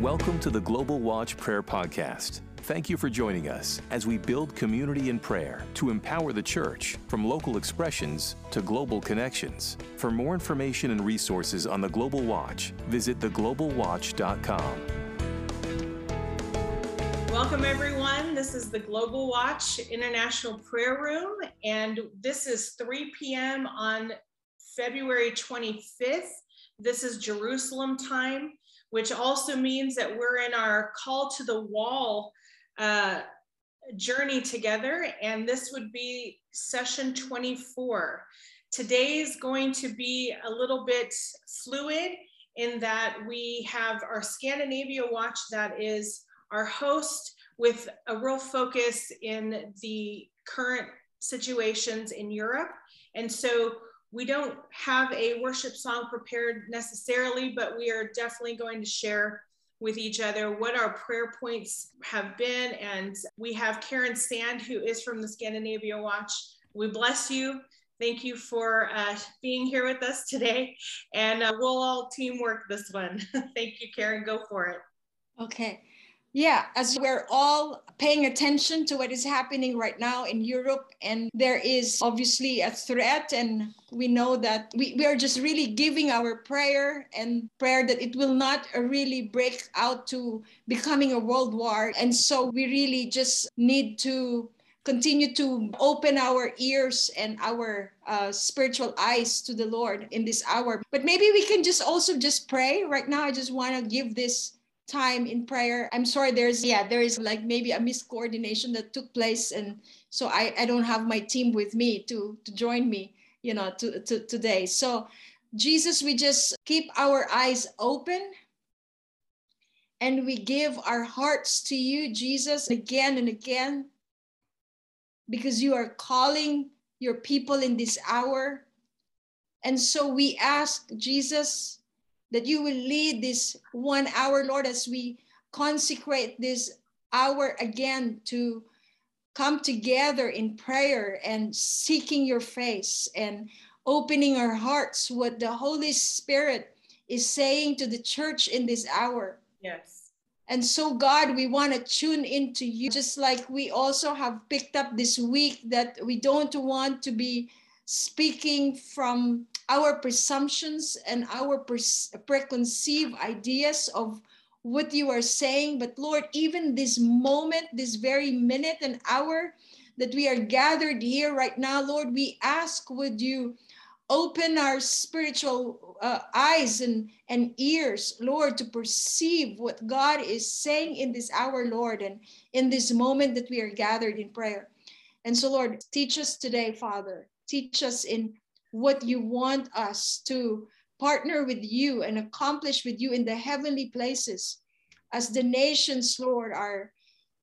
Welcome to the Global Watch Prayer Podcast. Thank you for joining us as we build community in prayer to empower the church from local expressions to global connections. For more information and resources on the Global Watch, visit theglobalwatch.com. Welcome, everyone. This is the Global Watch International Prayer Room, and this is 3 p.m. on February 25th. This is Jerusalem time which also means that we're in our call to the wall uh, journey together. And this would be session 24. Today is going to be a little bit fluid in that we have our Scandinavia watch that is our host with a real focus in the current situations in Europe. And so we don't have a worship song prepared necessarily, but we are definitely going to share with each other what our prayer points have been. And we have Karen Sand, who is from the Scandinavia Watch. We bless you. Thank you for uh, being here with us today. And uh, we'll all teamwork this one. Thank you, Karen. Go for it. Okay. Yeah, as we're all paying attention to what is happening right now in Europe, and there is obviously a threat, and we know that we, we are just really giving our prayer and prayer that it will not really break out to becoming a world war. And so we really just need to continue to open our ears and our uh, spiritual eyes to the Lord in this hour. But maybe we can just also just pray right now. I just want to give this time in prayer. I'm sorry, there's, yeah, there is like maybe a miscoordination that took place. And so I, I don't have my team with me to, to join me, you know, to, to today. So Jesus, we just keep our eyes open and we give our hearts to you, Jesus, again and again, because you are calling your people in this hour. And so we ask, Jesus, that you will lead this one hour, Lord, as we consecrate this hour again to come together in prayer and seeking your face and opening our hearts what the Holy Spirit is saying to the church in this hour. Yes. And so, God, we want to tune into you, just like we also have picked up this week that we don't want to be speaking from our presumptions and our pre- preconceived ideas of what you are saying. But Lord, even this moment, this very minute and hour that we are gathered here right now, Lord, we ask, would you open our spiritual uh, eyes and, and ears, Lord, to perceive what God is saying in this hour, Lord, and in this moment that we are gathered in prayer. And so, Lord, teach us today, Father, teach us in what you want us to partner with you and accomplish with you in the heavenly places. As the nations lord are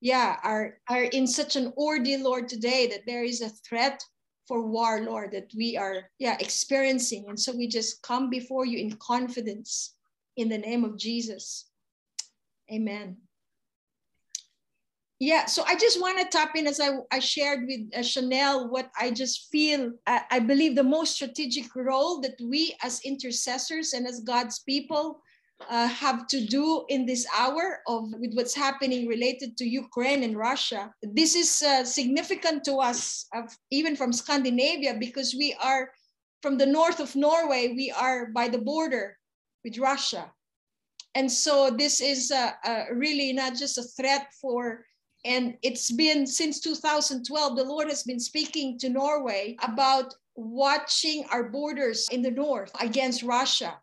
yeah are are in such an ordeal lord today that there is a threat for war lord that we are yeah experiencing. And so we just come before you in confidence in the name of jesus. Amen yeah, so I just want to tap in as I, I shared with uh, Chanel what I just feel, I, I believe the most strategic role that we as intercessors and as God's people uh, have to do in this hour of with what's happening related to Ukraine and Russia. This is uh, significant to us, even from Scandinavia, because we are from the north of Norway, we are by the border with Russia. And so this is really not just a threat for and it's been since 2012, the Lord has been speaking to Norway about watching our borders in the north against Russia.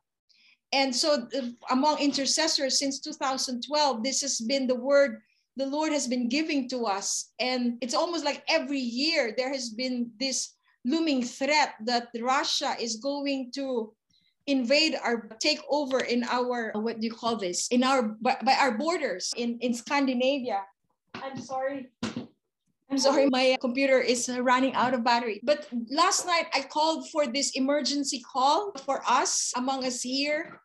And so, uh, among intercessors since 2012, this has been the word the Lord has been giving to us. And it's almost like every year there has been this looming threat that Russia is going to invade our take over in our what do you call this in our by, by our borders in in Scandinavia I'm sorry. I'm sorry, my computer is running out of battery. But last night I called for this emergency call for us, among us here.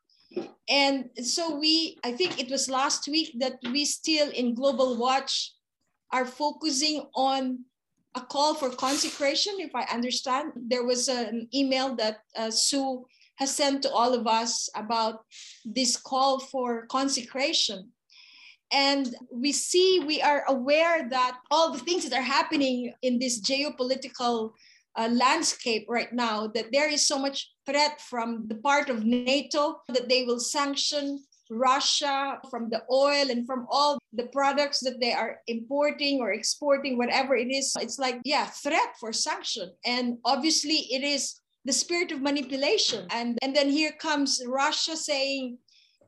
And so we, I think it was last week that we still in Global Watch are focusing on a call for consecration, if I understand. There was an email that uh, Sue has sent to all of us about this call for consecration And we see, we are aware that all the things that are happening in this geopolitical uh, landscape right now, that there is so much threat from the part of NATO that they will sanction Russia from the oil and from all the products that they are importing or exporting, whatever it is. It's like, yeah, threat for sanction. And obviously, it is the spirit of manipulation. And, and then here comes Russia saying,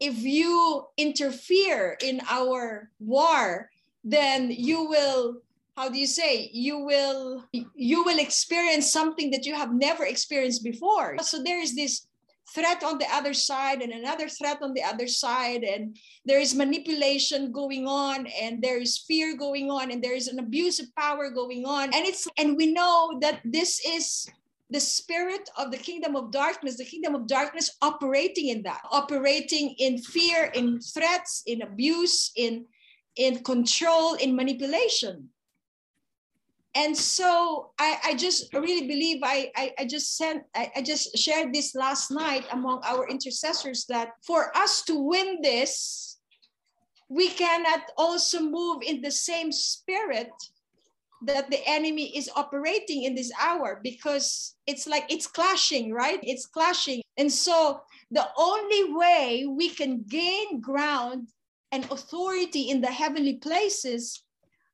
if you interfere in our war, then you will how do you say you will you will experience something that you have never experienced before. So there is this threat on the other side and another threat on the other side and there is manipulation going on and there is fear going on and there is an abuse of power going on. And it's and we know that this is the spirit of the kingdom of darkness the kingdom of darkness operating in that operating in fear in threats in abuse in in control in manipulation. And so I, I just really believe I, I, I just sent I, I just shared this last night among our intercessors that for us to win this we cannot also move in the same spirit that the enemy is operating in this hour because it's like it's clashing right it's clashing and so the only way we can gain ground and authority in the heavenly places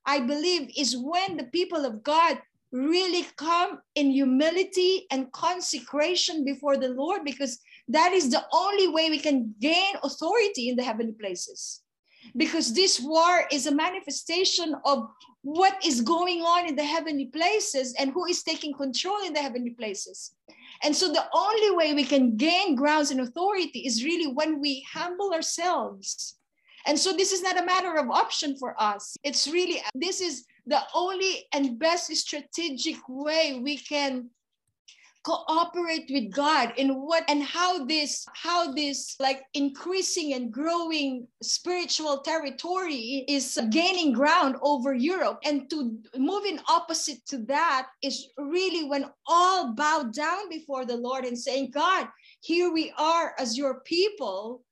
I believe, is when the people of God really come in humility and consecration before the Lord, because that is the only way we can gain authority in the heavenly places. Because this war is a manifestation of what is going on in the heavenly places and who is taking control in the heavenly places. And so the only way we can gain grounds and authority is really when we humble ourselves and so this is not a matter of option for us. It's really, this is the only and best strategic way we can cooperate with god in what and how this how this like increasing and growing spiritual territory is gaining ground over europe. And to move in opposite to that is really when all bow down before the lord and saying god here we are as your people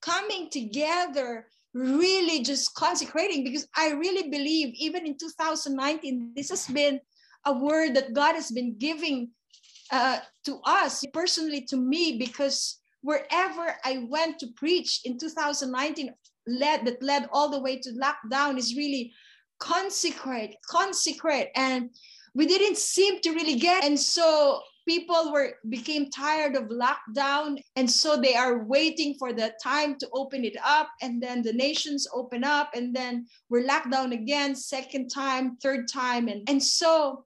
coming together really just consecrating. Because I really believe even in 2019, this has been a word that God has been giving uh, to us, personally to me, because wherever I went to preach in 2019, led that led all the way to lockdown is really consecrate, consecrate. And we didn't seem to really get. And so people were became tired of lockdown and so they are waiting for the time to open it up and then the nations open up and then we're locked down again second time third time and and so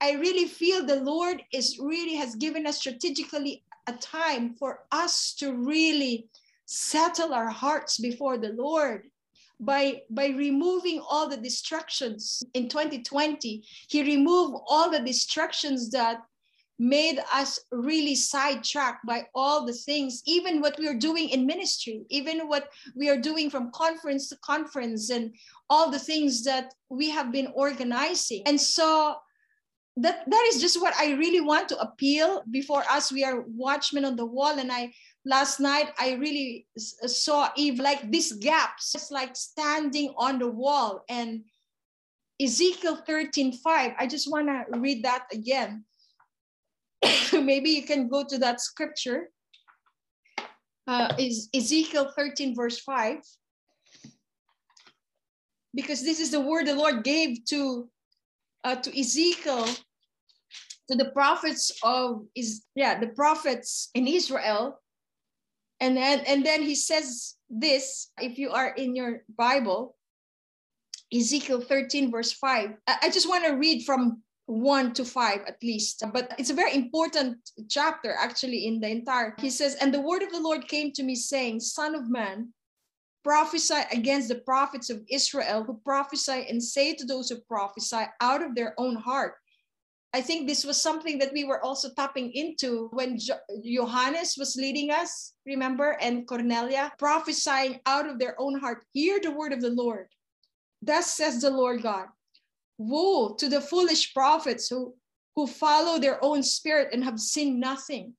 i really feel the lord is really has given us strategically a time for us to really settle our hearts before the lord by by removing all the distractions in 2020 he removed all the distractions that made us really sidetracked by all the things, even what we are doing in ministry, even what we are doing from conference to conference, and all the things that we have been organizing. And so that that is just what I really want to appeal before us. We are watchmen on the wall, and I last night I really saw Eve like these gaps, it's like standing on the wall and. Ezekiel 13, 5. I just want to read that again. maybe you can go to that scripture. Uh, is Ezekiel 13, verse 5. Because this is the word the Lord gave to uh, to Ezekiel, to the prophets of is yeah, the prophets in Israel. And then and then he says this, if you are in your Bible, Ezekiel 13, verse 5. I, just want to read from one to five at least. But it's a very important chapter actually in the entire. He says, And the word of the Lord came to me, saying, Son of man, prophesy against the prophets of Israel who prophesy and say to those who prophesy out of their own heart. I think this was something that we were also tapping into when jo- Johannes was leading us, remember, and Cornelia prophesying out of their own heart. Hear the word of the Lord. Thus says the Lord God Woe to the foolish prophets who, who follow their own spirit and have seen nothing.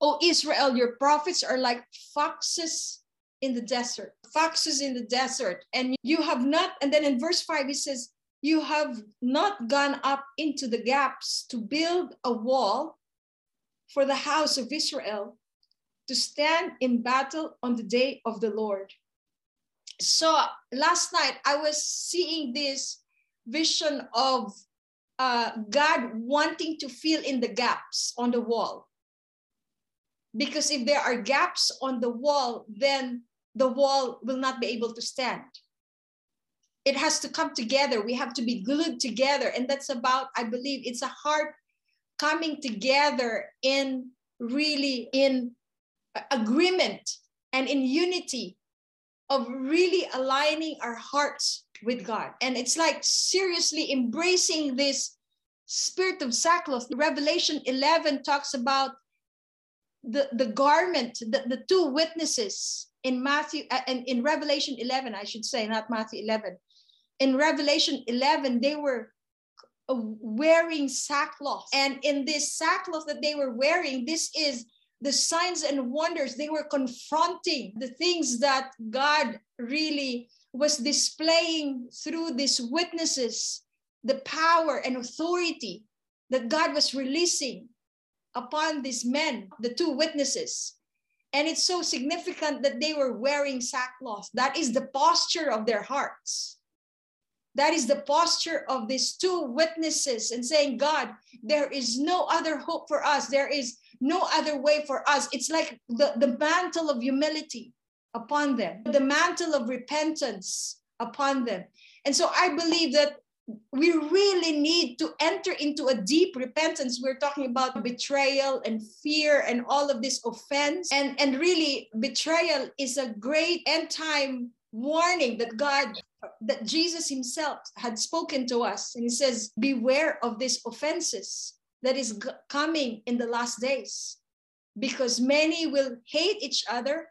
O Israel, your prophets are like foxes in the desert, foxes in the desert, and you have not, and then in verse 5, he says, You have not gone up into the gaps to build a wall for the house of Israel to stand in battle on the day of the Lord. So last night I was seeing this vision of uh, God wanting to fill in the gaps on the wall. Because if there are gaps on the wall, then the wall will not be able to stand. It has to come together. We have to be glued together. And that's about, I believe, it's a heart coming together in really in agreement and in unity of really aligning our hearts with God. And it's like seriously embracing this spirit of sackcloth. Revelation 11 talks about the, the garment, the, the two witnesses in Matthew and uh, in Revelation 11, I should say, not Matthew 11. In Revelation 11, they were uh, wearing sackcloth. And in this sackcloth that they were wearing, this is the signs and wonders. They were confronting the things that God really was displaying through these witnesses, the power and authority that God was releasing upon these men, the two witnesses. And it's so significant that they were wearing sackcloth. That is the posture of their hearts. That is the posture of these two witnesses and saying, God, there is no other hope for us. There is no other way for us. It's like the, the mantle of humility upon them, the mantle of repentance upon them. And so I believe that we really need to enter into a deep repentance we're talking about betrayal and fear and all of this offense and and really betrayal is a great end time warning that god that jesus himself had spoken to us and he says beware of these offenses that is g- coming in the last days because many will hate each other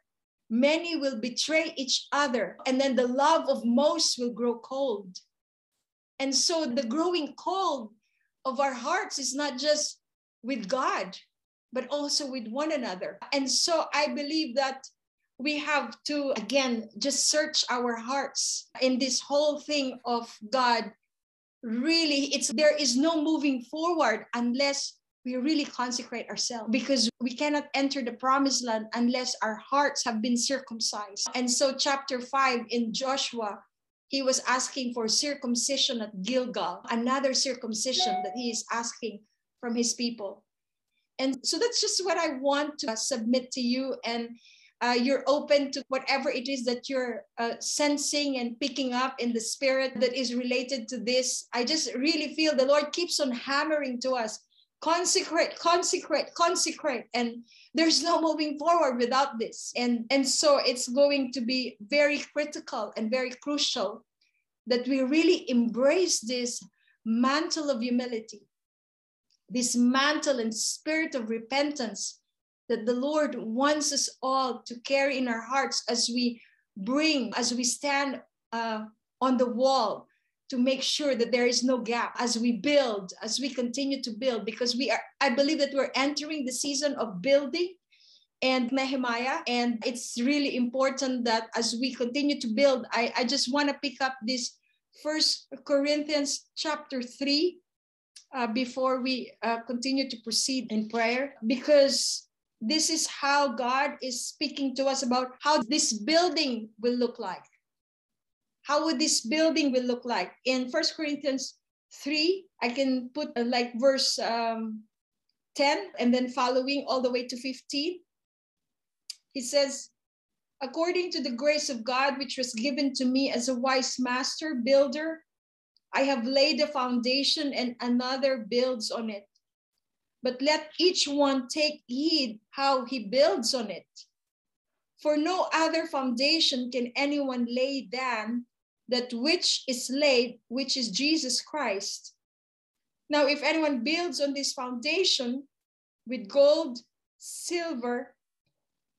many will betray each other and then the love of most will grow cold and so the growing cold of our hearts is not just with God, but also with one another. And so I believe that we have to, again, just search our hearts in this whole thing of God. Really, it's there is no moving forward unless we really consecrate ourselves because we cannot enter the promised land unless our hearts have been circumcised. And so, chapter 5 in Joshua he was asking for circumcision at Gilgal, another circumcision that he is asking from his people. And so that's just what I want to submit to you. And uh, you're open to whatever it is that you're uh, sensing and picking up in the spirit that is related to this. I just really feel the Lord keeps on hammering to us consecrate, consecrate, consecrate. And there's no moving forward without this. And, and so it's going to be very critical and very crucial that we really embrace this mantle of humility, this mantle and spirit of repentance that the Lord wants us all to carry in our hearts as we bring, as we stand uh, on the wall to make sure that there is no gap as we build, as we continue to build, because we are, I believe that we're entering the season of building and Nehemiah. And it's really important that as we continue to build, I, I just want to pick up this first Corinthians chapter 3 uh, before we uh, continue to proceed in prayer, because this is how God is speaking to us about how this building will look like. How would this building will look like? In first corinthians 3 i can put uh, like verse um, 10 and then following all the way to 15 he says according to the grace of god which was given to me as a wise master builder i have laid a foundation and another builds on it but let each one take heed how he builds on it for no other foundation can anyone lay than that which is laid, which is Jesus Christ. Now, if anyone builds on this foundation with gold, silver,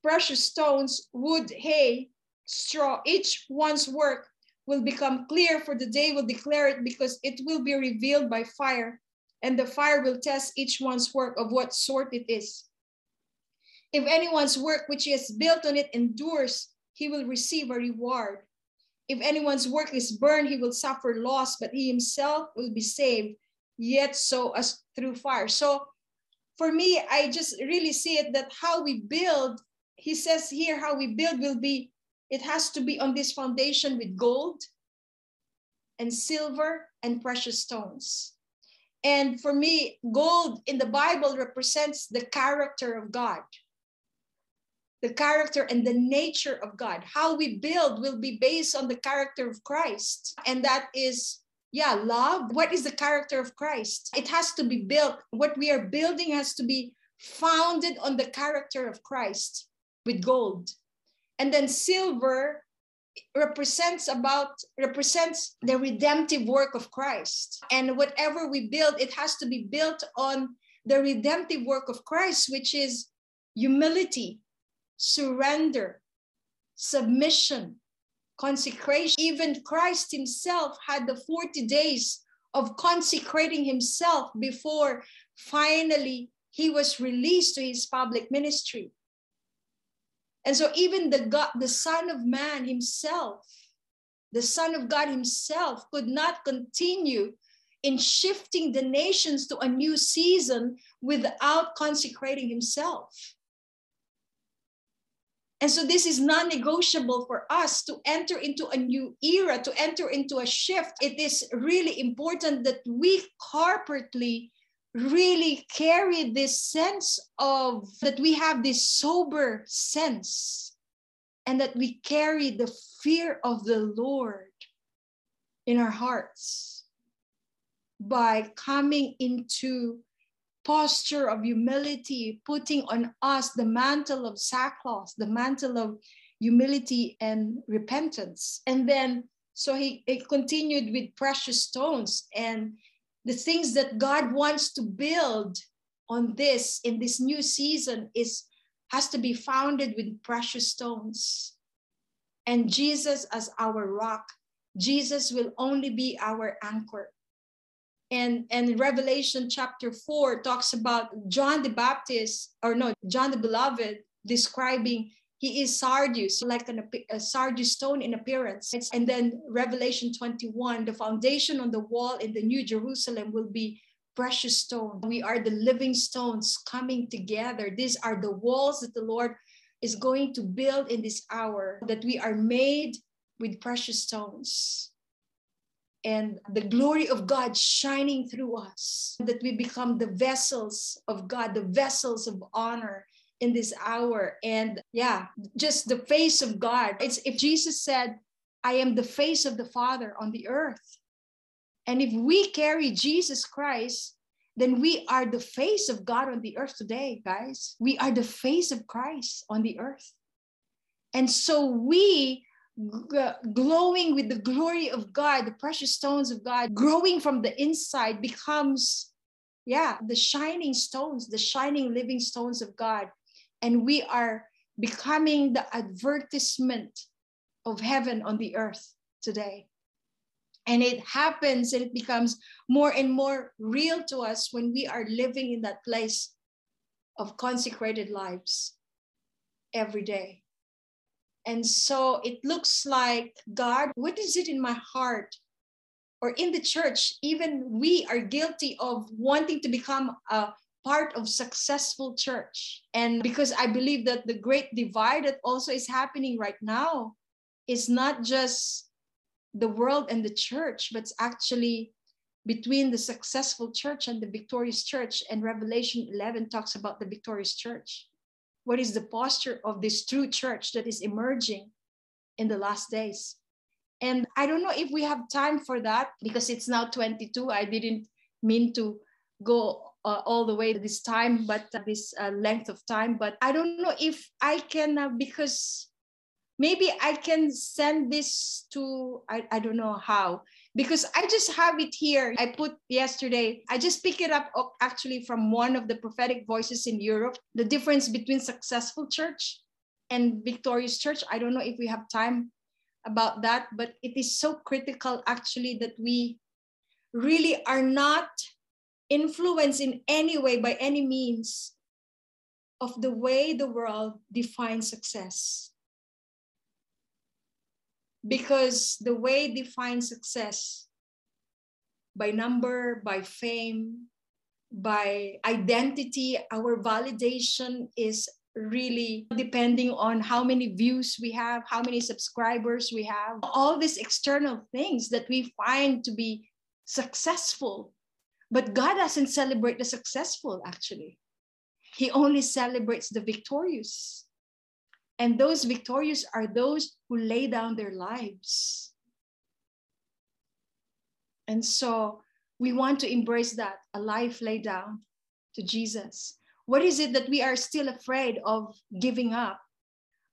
precious stones, wood, hay, straw, each one's work will become clear, for the day will declare it, because it will be revealed by fire, and the fire will test each one's work of what sort it is. If anyone's work which he has built on it endures, he will receive a reward. If anyone's work is burned, he will suffer loss, but he himself will be saved, yet so as through fire. So for me, I just really see it that how we build, he says here, how we build will be, it has to be on this foundation with gold and silver and precious stones. And for me, gold in the Bible represents the character of God the character and the nature of God. How we build will be based on the character of Christ. And that is, yeah, love. What is the character of Christ? It has to be built. What we are building has to be founded on the character of Christ with gold. And then silver represents about represents the redemptive work of Christ. And whatever we build, it has to be built on the redemptive work of Christ, which is humility, surrender, submission, consecration. Even Christ himself had the 40 days of consecrating himself before finally he was released to his public ministry. And so even the God, the Son of Man himself, the Son of God himself could not continue in shifting the nations to a new season without consecrating himself. And so this is non negotiable for us to enter into a new era, to enter into a shift. It is really important that we corporately really carry this sense of that we have this sober sense and that we carry the fear of the Lord in our hearts by coming into posture of humility, putting on us the mantle of sackcloth, the mantle of humility and repentance. And then, so he, he continued with precious stones and the things that God wants to build on this in this new season is has to be founded with precious stones. And Jesus as our rock, Jesus will only be our anchor and and revelation chapter 4 talks about john the baptist or no john the beloved describing he is sardius like an, a sardius stone in appearance. And then revelation 21 the foundation on the wall in the new jerusalem will be precious stone. We are the living stones coming together. These are the walls that the lord is going to build in this hour that we are made with precious stones. And the glory of God shining through us, that we become the vessels of God, the vessels of honor in this hour. And yeah, just the face of God. It's if Jesus said, I am the face of the Father on the earth. And if we carry Jesus Christ, then we are the face of God on the earth today, guys. We are the face of Christ on the earth. And so we glowing with the glory of God, the precious stones of God, growing from the inside becomes, yeah, the shining stones, the shining living stones of God. And we are becoming the advertisement of heaven on the earth today. And it happens and it becomes more and more real to us when we are living in that place of consecrated lives every day. And so it looks like, God, what is it in my heart? Or in the church, even we are guilty of wanting to become a part of successful church. And because I believe that the great divide that also is happening right now is not just the world and the church, but it's actually between the successful church and the victorious church. And Revelation 11 talks about the victorious church. What is the posture of this true church that is emerging in the last days? And I don't know if we have time for that because it's now 22. I didn't mean to go uh, all the way to this time, but uh, this uh, length of time. But I don't know if I can, uh, because maybe I can send this to, I, I don't know how, because I just have it here. I put yesterday, I just pick it up actually from one of the prophetic voices in Europe, the difference between successful church and victorious church. I don't know if we have time about that, but it is so critical actually that we really are not influenced in any way by any means of the way the world defines success. because the way defines success by number, by fame, by identity, our validation is really depending on how many views we have, how many subscribers we have, all these external things that we find to be successful. But God doesn't celebrate the successful, actually. He only celebrates the victorious. And those victorious are those who lay down their lives. And so we want to embrace that a life laid down to Jesus. What is it that we are still afraid of giving up?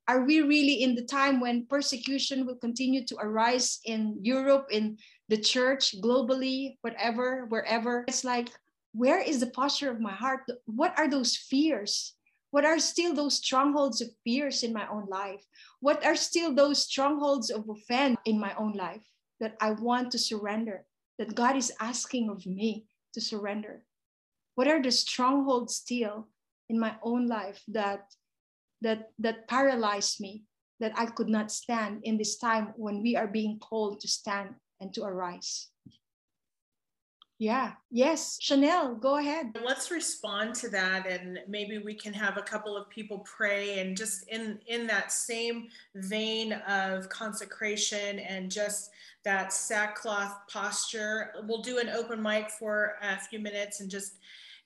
Are we really in the time when persecution will continue to arise in Europe, in the church, globally, whatever, wherever? It's like, where is the posture of my heart? What are those fears? What are still those strongholds of fears in my own life? What are still those strongholds of offense in my own life that I want to surrender, that God is asking of me to surrender? What are the strongholds still in my own life that, that, that paralyzed me, that I could not stand in this time when we are being called to stand and to arise? Yeah. Yes. Chanel, go ahead. Let's respond to that and maybe we can have a couple of people pray and just in in that same vein of consecration and just that sackcloth posture. We'll do an open mic for a few minutes and just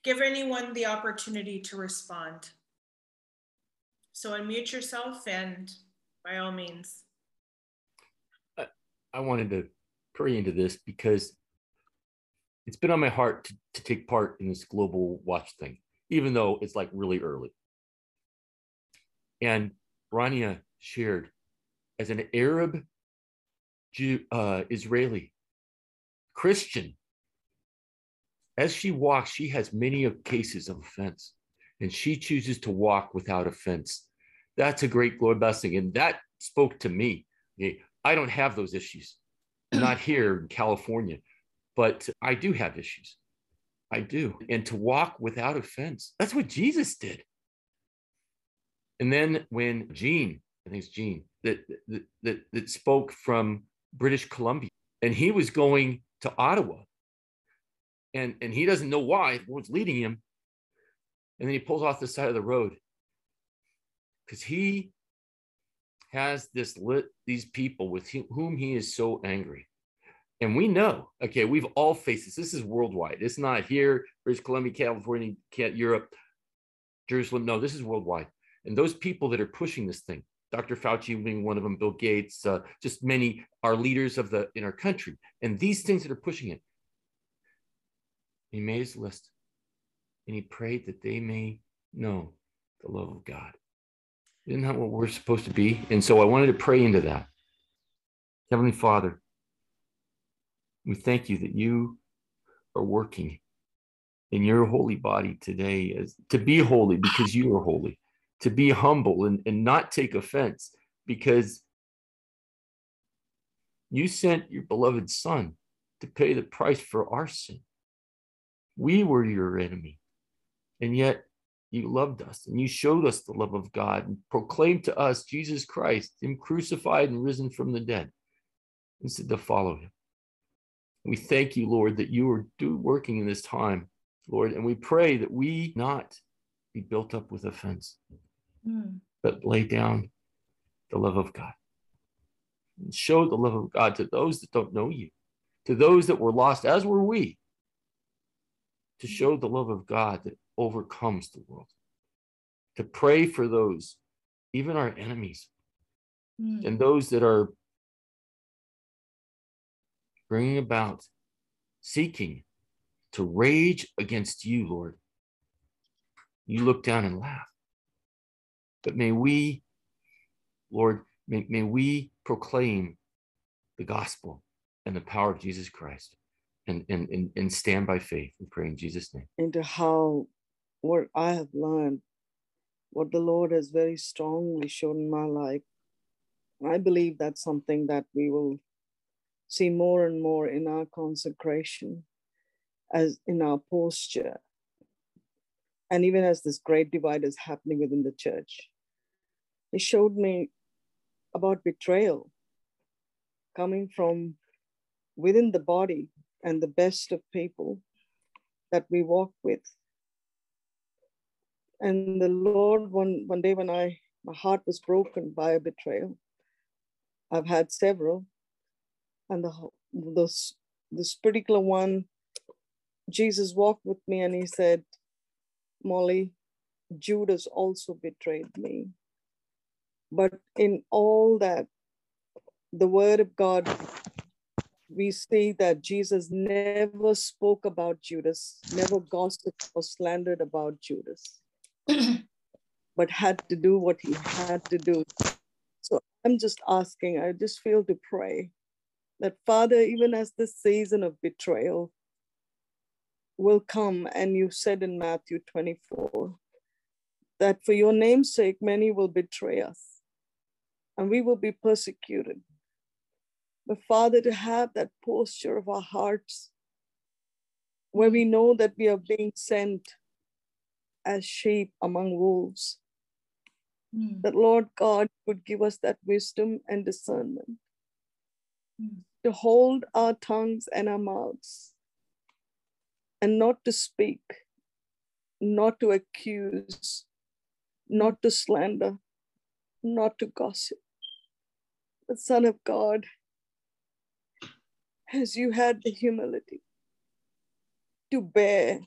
give anyone the opportunity to respond. So unmute yourself and by all means. I, I wanted to pray into this because it's been on my heart to, to take part in this global watch thing, even though it's like really early. And Rania shared as an Arab Jew, uh, Israeli Christian, as she walks, she has many of cases of offense, and she chooses to walk without offense. That's a great glory blessing, and that spoke to me. I don't have those issues, not here in California but I do have issues. I do. And to walk without offense, that's what Jesus did. And then when Gene, I think it's Gene, that, that, that, that spoke from British Columbia, and he was going to Ottawa, and, and he doesn't know why, what's leading him. And then he pulls off the side of the road because he has this lit these people with whom he is so angry and we know, okay, we've all faced this. This is worldwide. It's not here, British Columbia, California, Europe, Jerusalem. No, this is worldwide. And those people that are pushing this thing, Dr. Fauci being one of them, Bill Gates, uh, just many are leaders of the in our country. And these things that are pushing it. He made his list and he prayed that they may know the love of God. Isn't that what we're supposed to be? And so I wanted to pray into that. Heavenly Father, we thank you that you are working in your holy body today as to be holy because you are holy, to be humble and, and not take offense because you sent your beloved son to pay the price for our sin. We were your enemy, and yet you loved us and you showed us the love of God and proclaimed to us Jesus Christ, Him crucified and risen from the dead, and said to follow Him. We thank you, Lord, that you are do, working in this time, Lord, and we pray that we not be built up with offense, mm. but lay down the love of God. And show the love of God to those that don't know you, to those that were lost, as were we, to show the love of God that overcomes the world, to pray for those, even our enemies, mm. and those that are bringing about, seeking to rage against you, Lord. You look down and laugh. But may we, Lord, may, may we proclaim the gospel and the power of Jesus Christ and, and, and, and stand by faith. We pray in Jesus' name. Into how what I have learned, what the Lord has very strongly shown in my life. I believe that's something that we will see more and more in our consecration, as in our posture, and even as this great divide is happening within the church. He showed me about betrayal. coming from within the body and the best of people that we walk with. And the Lord, one, one day when I my heart was broken by a betrayal, I've had several, and the this this particular one, Jesus walked with me and he said, Molly, Judas also betrayed me. But in all that, the word of God, we see that Jesus never spoke about Judas, never gossiped or slandered about Judas, but had to do what he had to do. So I'm just asking, I just feel to pray that Father, even as the season of betrayal will come, and you said in Matthew 24, that for your name's sake, many will betray us and we will be persecuted. But Father, to have that posture of our hearts where we know that we are being sent as sheep among wolves, mm. that Lord God would give us that wisdom and discernment mm. to hold our tongues and our mouths and not to speak, not to accuse, not to slander, not to gossip. The Son of God, as you had the humility to bear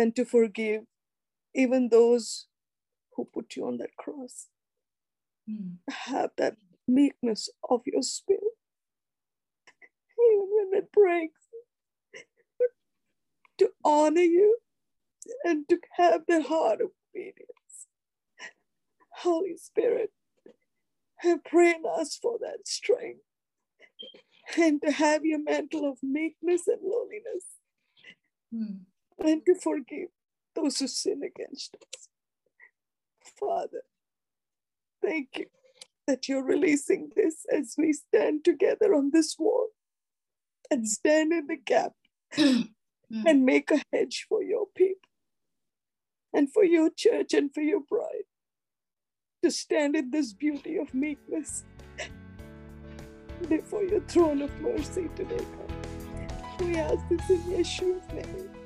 and to forgive even those who put you on that cross. Mm. Have that meekness of your spirit, even when it breaks, to honor you and to have the heart of obedience. Holy Spirit, I pray and ask for that strength and to have your mantle of meekness and lowliness mm. And to forgive those who sin against us. Father, thank you that you're releasing this as we stand together on this wall and stand in the gap mm. and make a hedge for your people and for your church and for your bride to stand in this beauty of meekness before your throne of mercy today, God. We ask this in Yeshua's name.